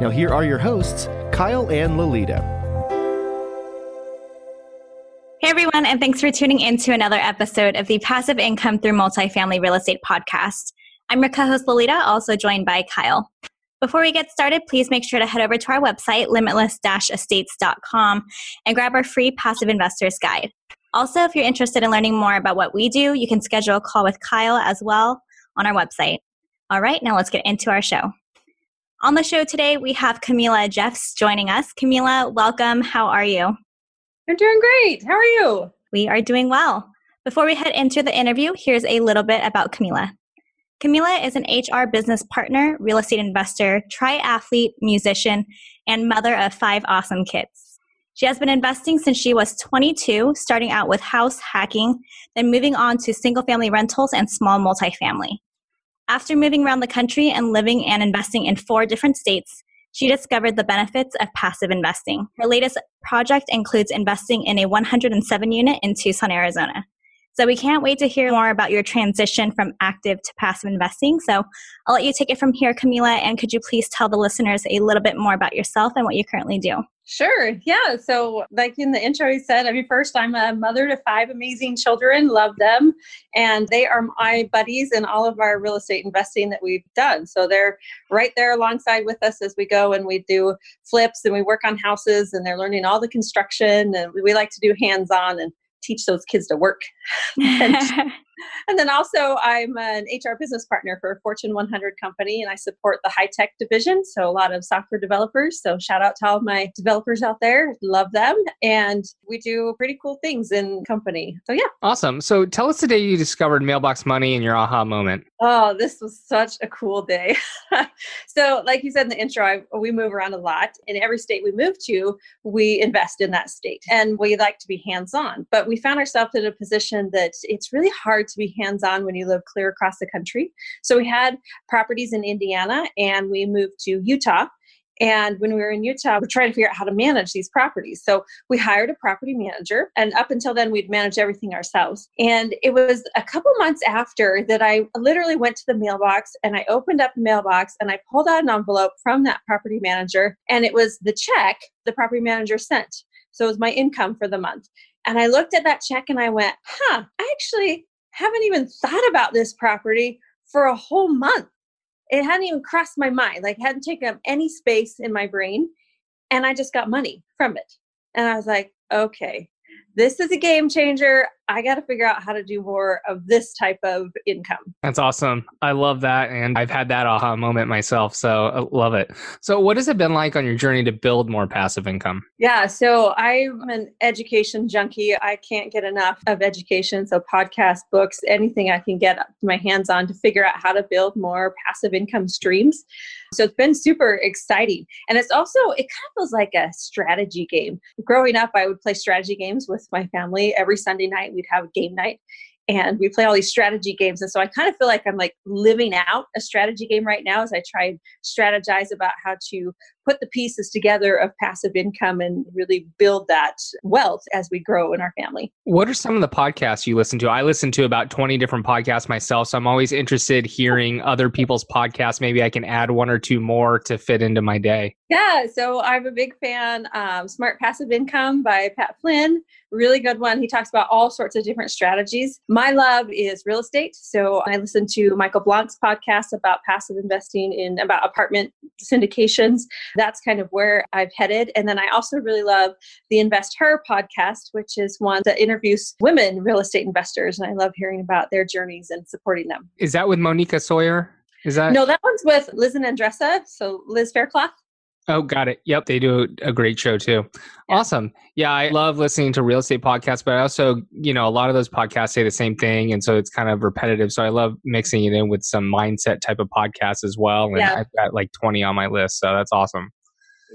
Now, here are your hosts, Kyle and Lolita. Hey everyone, and thanks for tuning in to another episode of the Passive Income Through Multifamily Real Estate podcast. I'm your co host Lolita, also joined by Kyle. Before we get started, please make sure to head over to our website, limitless estates.com, and grab our free Passive Investors Guide. Also, if you're interested in learning more about what we do, you can schedule a call with Kyle as well on our website. All right, now let's get into our show. On the show today, we have Camila Jeffs joining us. Camila, welcome. How are you? I'm doing great. How are you? We are doing well. Before we head into the interview, here's a little bit about Camila. Camila is an HR business partner, real estate investor, triathlete, musician, and mother of five awesome kids. She has been investing since she was 22, starting out with house hacking, then moving on to single family rentals and small multifamily. After moving around the country and living and investing in four different states, she discovered the benefits of passive investing. Her latest project includes investing in a 107 unit in Tucson, Arizona. So we can't wait to hear more about your transition from active to passive investing. So I'll let you take it from here, Camila. And could you please tell the listeners a little bit more about yourself and what you currently do? Sure. Yeah. So, like in the intro, you said, I mean, first, I'm a mother to five amazing children, love them. And they are my buddies in all of our real estate investing that we've done. So, they're right there alongside with us as we go and we do flips and we work on houses and they're learning all the construction. And we like to do hands on and teach those kids to work. and, and, then also, I'm an HR business partner for a Fortune 100 company, and I support the high tech division. So, a lot of software developers. So, shout out to all my developers out there. Love them. And we do pretty cool things in company. So, yeah. Awesome. So, tell us the day you discovered mailbox money and your aha moment. Oh, this was such a cool day. so, like you said in the intro, I, we move around a lot. In every state we move to, we invest in that state and we like to be hands on. But we found ourselves in a position that it's really hard to be hands on when you live clear across the country. So, we had properties in Indiana and we moved to Utah and when we were in Utah, we're trying to figure out how to manage these properties. So we hired a property manager. And up until then, we'd managed everything ourselves. And it was a couple months after that I literally went to the mailbox and I opened up the mailbox and I pulled out an envelope from that property manager. And it was the check the property manager sent. So it was my income for the month. And I looked at that check and I went, huh, I actually haven't even thought about this property for a whole month it hadn't even crossed my mind like hadn't taken up any space in my brain and i just got money from it and i was like okay this is a game changer. I got to figure out how to do more of this type of income. That's awesome. I love that. And I've had that aha moment myself. So I love it. So, what has it been like on your journey to build more passive income? Yeah. So, I'm an education junkie. I can't get enough of education. So, podcasts, books, anything I can get my hands on to figure out how to build more passive income streams. So, it's been super exciting. And it's also, it kind of feels like a strategy game. Growing up, I would play strategy games with my family. Every Sunday night, we'd have a game night and we play all these strategy games. And so I kind of feel like I'm like living out a strategy game right now as I try and strategize about how to put the pieces together of passive income and really build that wealth as we grow in our family. What are some of the podcasts you listen to? I listen to about 20 different podcasts myself, so I'm always interested hearing other people's podcasts. Maybe I can add one or two more to fit into my day. Yeah, so I'm a big fan. Um, Smart Passive Income by Pat Flynn, really good one. He talks about all sorts of different strategies. My love is real estate, so I listen to Michael Blank's podcast about passive investing in about apartment syndications that's kind of where I've headed. And then I also really love the Invest Her podcast, which is one that interviews women real estate investors. And I love hearing about their journeys and supporting them. Is that with Monica Sawyer? Is that? No, that one's with Liz and Andressa. So Liz Faircloth. Oh, got it. Yep, they do a great show too. Yeah. Awesome. Yeah, I love listening to real estate podcasts, but I also, you know, a lot of those podcasts say the same thing, and so it's kind of repetitive. So I love mixing it in with some mindset type of podcasts as well. And yeah. I've got like twenty on my list, so that's awesome.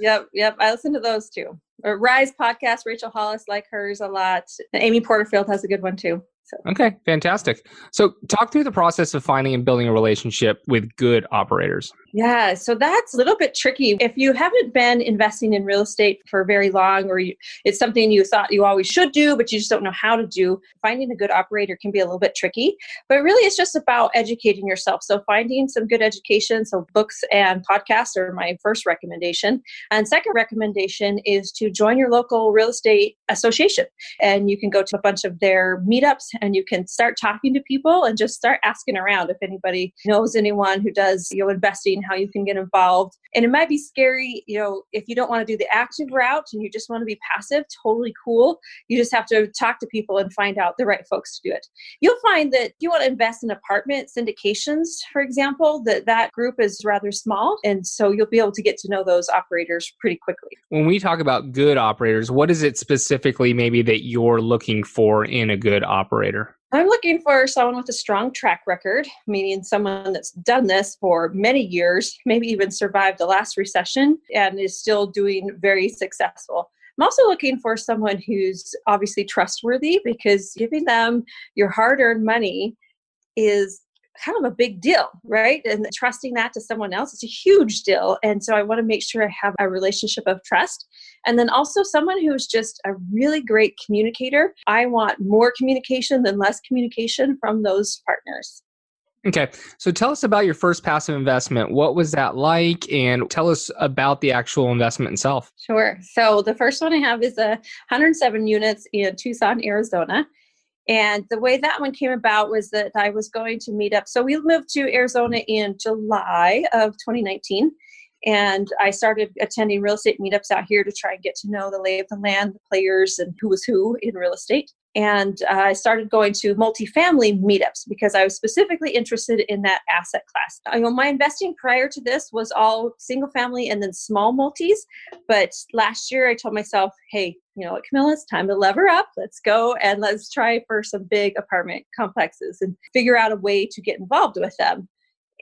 Yep, yep. I listen to those too. Or Rise podcast, Rachel Hollis like hers a lot. Amy Porterfield has a good one too. So. Okay, fantastic. So, talk through the process of finding and building a relationship with good operators. Yeah, so that's a little bit tricky. If you haven't been investing in real estate for very long, or you, it's something you thought you always should do, but you just don't know how to do, finding a good operator can be a little bit tricky. But really, it's just about educating yourself. So, finding some good education, so books and podcasts are my first recommendation. And second recommendation is to join your local real estate association. And you can go to a bunch of their meetups and you can start talking to people and just start asking around if anybody knows anyone who does you know investing how you can get involved. And it might be scary you know if you don't want to do the active route and you just want to be passive totally cool. You just have to talk to people and find out the right folks to do it. You'll find that you want to invest in apartment syndications for example that that group is rather small and so you'll be able to get to know those operators pretty quickly. When we talk about good operators what is it specifically maybe that you're looking for in a good operator I'm looking for someone with a strong track record, meaning someone that's done this for many years, maybe even survived the last recession and is still doing very successful. I'm also looking for someone who's obviously trustworthy because giving them your hard earned money is kind of a big deal, right? And trusting that to someone else is a huge deal. And so I want to make sure I have a relationship of trust. And then also someone who's just a really great communicator. I want more communication than less communication from those partners. Okay. So tell us about your first passive investment. What was that like? And tell us about the actual investment itself. Sure. So the first one I have is a 107 units in Tucson, Arizona. And the way that one came about was that I was going to meet up. So we moved to Arizona in July of 2019. And I started attending real estate meetups out here to try and get to know the lay of the land, the players, and who was who in real estate. And uh, I started going to multifamily meetups because I was specifically interested in that asset class. You know, my investing prior to this was all single family and then small multis. But last year I told myself, hey, you know what, Camilla, it's time to lever up. Let's go and let's try for some big apartment complexes and figure out a way to get involved with them.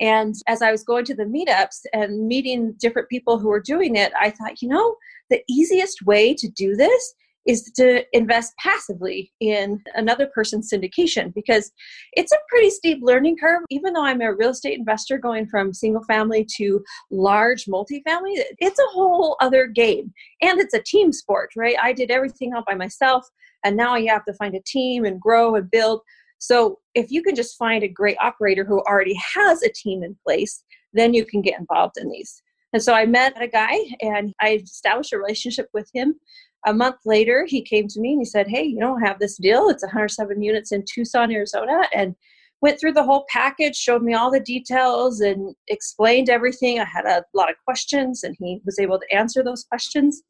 And as I was going to the meetups and meeting different people who were doing it, I thought, you know, the easiest way to do this is to invest passively in another person's syndication because it's a pretty steep learning curve. Even though I'm a real estate investor going from single family to large multifamily, it's a whole other game. And it's a team sport, right? I did everything all by myself, and now you have to find a team and grow and build. So if you can just find a great operator who already has a team in place, then you can get involved in these. And so I met a guy and I established a relationship with him. A month later, he came to me and he said, Hey, you don't have this deal. It's 107 units in Tucson, Arizona. And went through the whole package, showed me all the details, and explained everything. I had a lot of questions, and he was able to answer those questions.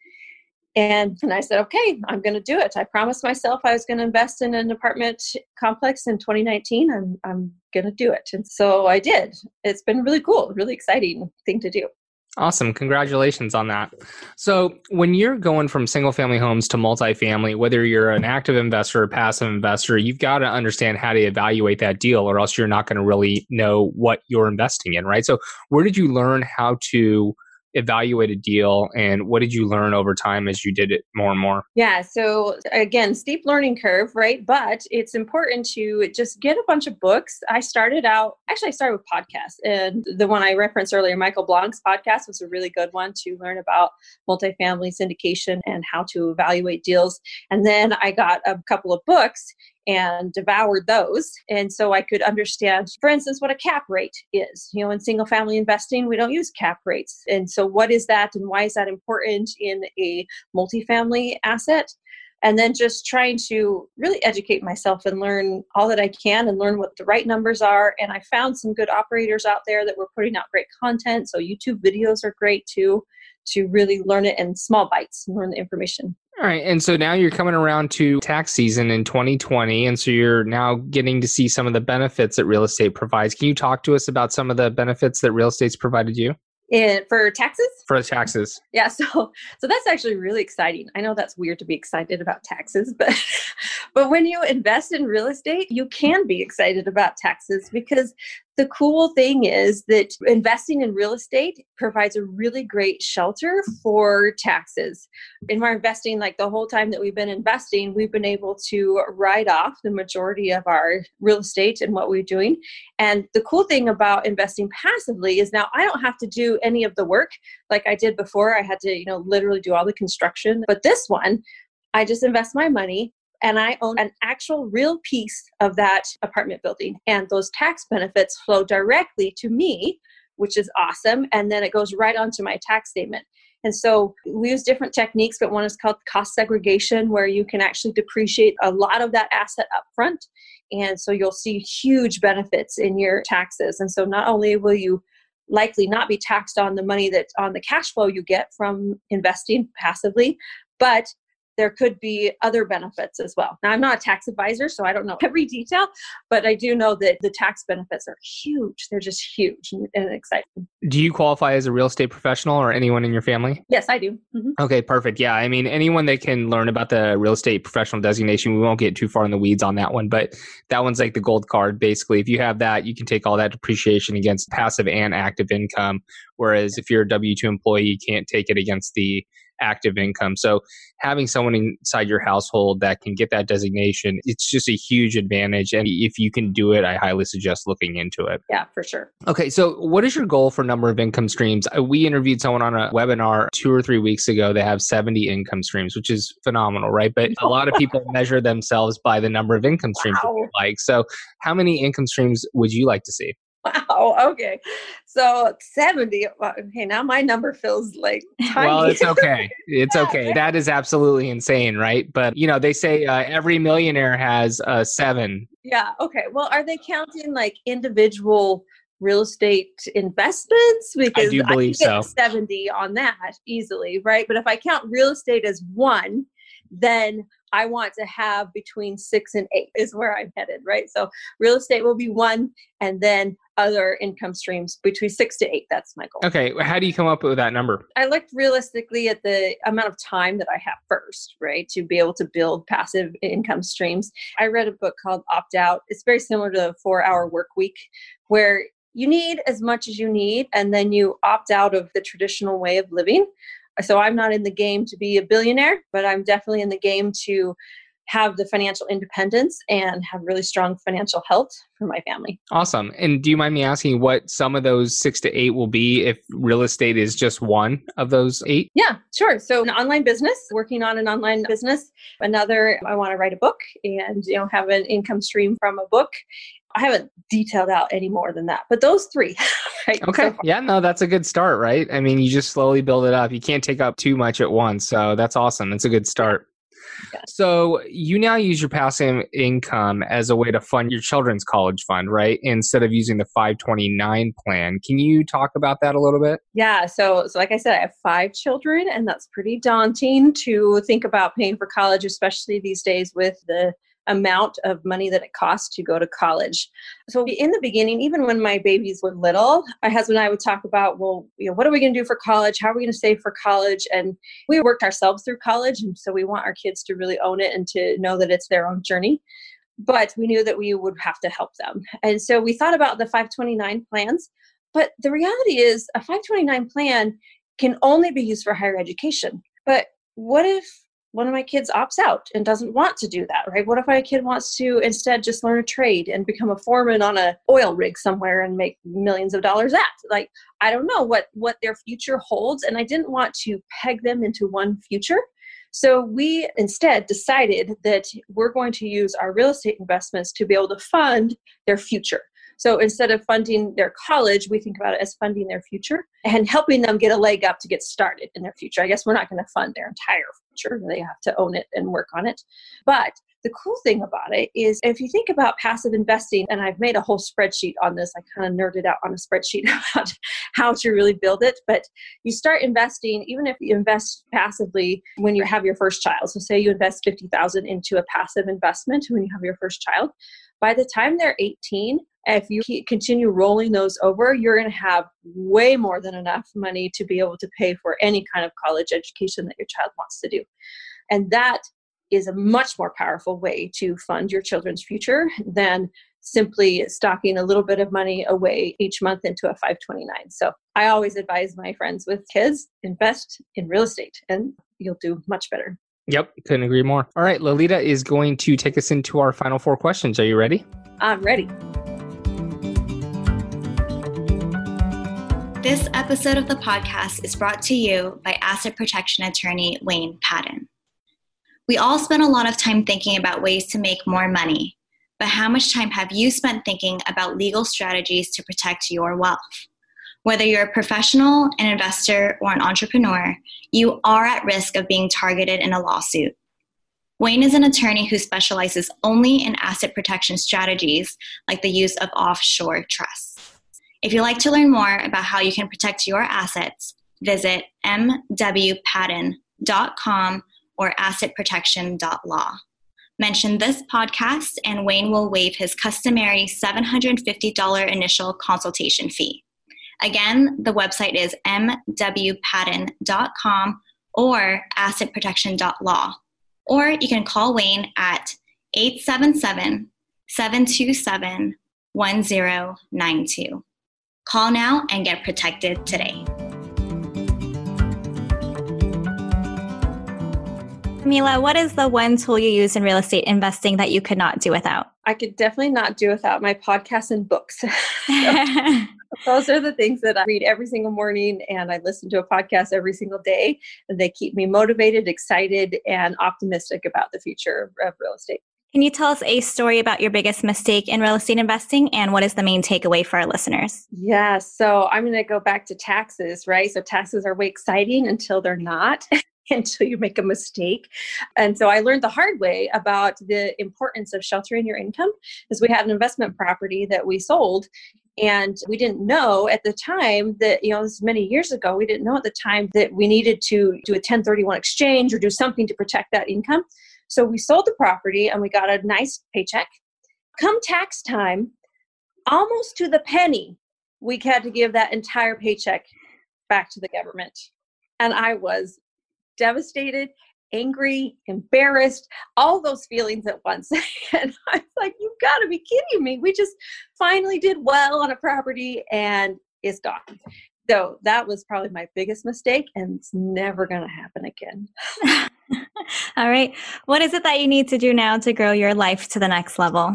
And, and I said, okay, I'm going to do it. I promised myself I was going to invest in an apartment complex in 2019. I'm, I'm going to do it. And so I did. It's been really cool, really exciting thing to do. Awesome. Congratulations on that. So, when you're going from single family homes to multifamily, whether you're an active investor or passive investor, you've got to understand how to evaluate that deal, or else you're not going to really know what you're investing in, right? So, where did you learn how to evaluate a deal and what did you learn over time as you did it more and more? Yeah so again steep learning curve right? But it's important to just get a bunch of books. I started out actually i started with podcasts and the one i referenced earlier michael blank's podcast was a really good one to learn about multifamily syndication and how to evaluate deals. And then i got a couple of books and devoured those. And so I could understand, for instance, what a cap rate is. You know, in single family investing, we don't use cap rates. And so, what is that and why is that important in a multifamily asset? And then just trying to really educate myself and learn all that I can and learn what the right numbers are. And I found some good operators out there that were putting out great content. So, YouTube videos are great too to really learn it in small bites and learn the information. All right. And so now you're coming around to tax season in 2020. And so you're now getting to see some of the benefits that real estate provides. Can you talk to us about some of the benefits that real estate's provided you? And for taxes? For taxes. Yeah, so so that's actually really exciting. I know that's weird to be excited about taxes, but but when you invest in real estate, you can be excited about taxes because the cool thing is that investing in real estate provides a really great shelter for taxes. In our investing, like the whole time that we've been investing, we've been able to write off the majority of our real estate and what we're doing. And the cool thing about investing passively is now I don't have to do any of the work like I did before. I had to, you know, literally do all the construction. But this one, I just invest my money and I own an actual real piece of that apartment building. And those tax benefits flow directly to me, which is awesome. And then it goes right onto my tax statement. And so we use different techniques, but one is called cost segregation, where you can actually depreciate a lot of that asset up front. And so you'll see huge benefits in your taxes. And so not only will you likely not be taxed on the money that on the cash flow you get from investing passively, but there could be other benefits as well. Now, I'm not a tax advisor, so I don't know every detail, but I do know that the tax benefits are huge. They're just huge and, and exciting. Do you qualify as a real estate professional or anyone in your family? Yes, I do. Mm-hmm. Okay, perfect. Yeah, I mean, anyone that can learn about the real estate professional designation, we won't get too far in the weeds on that one, but that one's like the gold card. Basically, if you have that, you can take all that depreciation against passive and active income. Whereas if you're a W 2 employee, you can't take it against the active income. So having someone inside your household that can get that designation, it's just a huge advantage. And if you can do it, I highly suggest looking into it. Yeah, for sure. Okay. So what is your goal for number of income streams? Uh, we interviewed someone on a webinar two or three weeks ago. They have 70 income streams, which is phenomenal, right? But a lot of people measure themselves by the number of income streams wow. like. So how many income streams would you like to see? Wow. Okay. So 70. Okay. Now my number feels like tiny. Well, it's okay. It's okay. That is absolutely insane, right? But, you know, they say uh, every millionaire has uh, seven. Yeah. Okay. Well, are they counting like individual real estate investments? Because I do believe I so. 70 on that easily, right? But if I count real estate as one, then I want to have between six and eight is where I'm headed, right? So real estate will be one, and then other income streams between six to eight. That's my goal. Okay. How do you come up with that number? I looked realistically at the amount of time that I have first, right, to be able to build passive income streams. I read a book called Opt Out. It's very similar to the four hour work week, where you need as much as you need, and then you opt out of the traditional way of living so I'm not in the game to be a billionaire, but I'm definitely in the game to have the financial independence and have really strong financial health for my family. Awesome. And do you mind me asking what some of those six to eight will be if real estate is just one of those eight? Yeah, sure. So an online business, working on an online business. Another, I want to write a book and you know have an income stream from a book. I haven't detailed out any more than that, but those three. Right, okay. So yeah, no, that's a good start, right? I mean, you just slowly build it up. You can't take up too much at once. So that's awesome. It's a good start. Yeah. So you now use your passive income as a way to fund your children's college fund, right? Instead of using the 529 plan. Can you talk about that a little bit? Yeah. So, so like I said, I have five children, and that's pretty daunting to think about paying for college, especially these days with the amount of money that it costs to go to college. So in the beginning, even when my babies were little, my husband and I would talk about, well, you know, what are we going to do for college? How are we going to save for college? And we worked ourselves through college, and so we want our kids to really own it and to know that it's their own journey. But we knew that we would have to help them. And so we thought about the 529 plans. But the reality is, a 529 plan can only be used for higher education. But what if one of my kids opts out and doesn't want to do that right? What if my kid wants to instead just learn a trade and become a foreman on a oil rig somewhere and make millions of dollars at? Like i don't know what what their future holds and i didn't want to peg them into one future. So we instead decided that we're going to use our real estate investments to be able to fund their future so instead of funding their college, we think about it as funding their future and helping them get a leg up to get started in their future. I guess we're not going to fund their entire future, they have to own it and work on it. But the cool thing about it is if you think about passive investing, and I've made a whole spreadsheet on this, I kind of nerded out on a spreadsheet about how to really build it. But you start investing, even if you invest passively when you have your first child. So say you invest 50,000 into a passive investment when you have your first child. By the time they're 18, if you continue rolling those over, you're going to have way more than enough money to be able to pay for any kind of college education that your child wants to do. And that is a much more powerful way to fund your children's future than simply stocking a little bit of money away each month into a 529. So I always advise my friends with kids invest in real estate and you'll do much better. Yep, couldn't agree more. All right, Lolita is going to take us into our final four questions. Are you ready? I'm ready. This episode of the podcast is brought to you by asset protection attorney Wayne Patton. We all spend a lot of time thinking about ways to make more money, but how much time have you spent thinking about legal strategies to protect your wealth? Whether you're a professional, an investor, or an entrepreneur, you are at risk of being targeted in a lawsuit. Wayne is an attorney who specializes only in asset protection strategies like the use of offshore trusts. If you'd like to learn more about how you can protect your assets, visit mwpatton.com or assetprotection.law. Mention this podcast, and Wayne will waive his customary $750 initial consultation fee. Again, the website is mwpatton.com or assetprotection.law. Or you can call Wayne at 877 727 1092. Call now and get protected today. Camila, what is the one tool you use in real estate investing that you could not do without? I could definitely not do without my podcasts and books. those are the things that I read every single morning and I listen to a podcast every single day. And they keep me motivated, excited, and optimistic about the future of real estate. Can you tell us a story about your biggest mistake in real estate investing and what is the main takeaway for our listeners? Yeah, so I'm going to go back to taxes, right? So taxes are way exciting until they're not. until you make a mistake. And so I learned the hard way about the importance of sheltering your income because we had an investment property that we sold and we didn't know at the time that you know this many years ago we didn't know at the time that we needed to do a 1031 exchange or do something to protect that income. So we sold the property and we got a nice paycheck. Come tax time almost to the penny we had to give that entire paycheck back to the government. And i was devastated, angry, embarrassed, all those feelings at once. and I was like, you've got to be kidding me. We just finally did well on a property and it's gone. So that was probably my biggest mistake, and it's never going to happen again. all right. What is it that you need to do now to grow your life to the next level?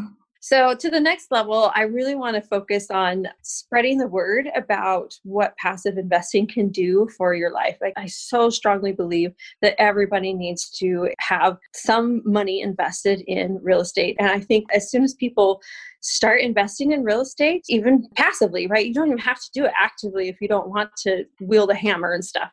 So, to the next level, I really want to focus on spreading the word about what passive investing can do for your life. Like, I so strongly believe that everybody needs to have some money invested in real estate. And I think as soon as people start investing in real estate, even passively, right? You don't even have to do it actively if you don't want to wield a hammer and stuff.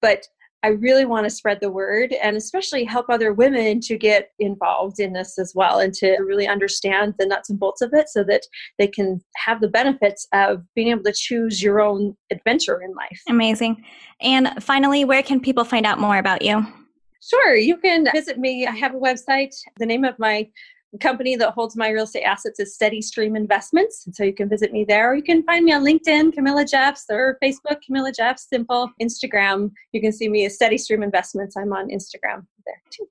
But I really want to spread the word and especially help other women to get involved in this as well and to really understand the nuts and bolts of it so that they can have the benefits of being able to choose your own adventure in life. Amazing. And finally, where can people find out more about you? Sure, you can visit me. I have a website. The name of my company that holds my real estate assets is Steady Stream Investments. And so you can visit me there, or you can find me on LinkedIn, Camilla Jeffs, or Facebook, Camilla Jeffs, simple. Instagram, you can see me as Steady Stream Investments. I'm on Instagram there too.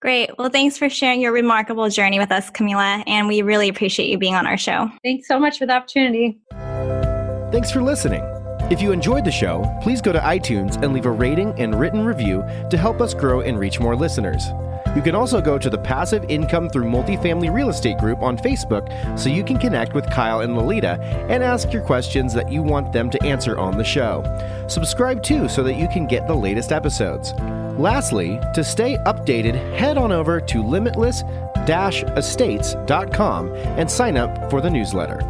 Great. Well, thanks for sharing your remarkable journey with us, Camila, and we really appreciate you being on our show. Thanks so much for the opportunity. Thanks for listening. If you enjoyed the show, please go to iTunes and leave a rating and written review to help us grow and reach more listeners. You can also go to the Passive Income Through Multifamily Real Estate group on Facebook so you can connect with Kyle and Lolita and ask your questions that you want them to answer on the show. Subscribe too so that you can get the latest episodes. Lastly, to stay updated, head on over to limitless estates.com and sign up for the newsletter.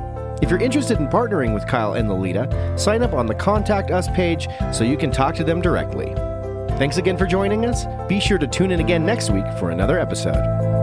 If you're interested in partnering with Kyle and Lolita, sign up on the Contact Us page so you can talk to them directly. Thanks again for joining us. Be sure to tune in again next week for another episode.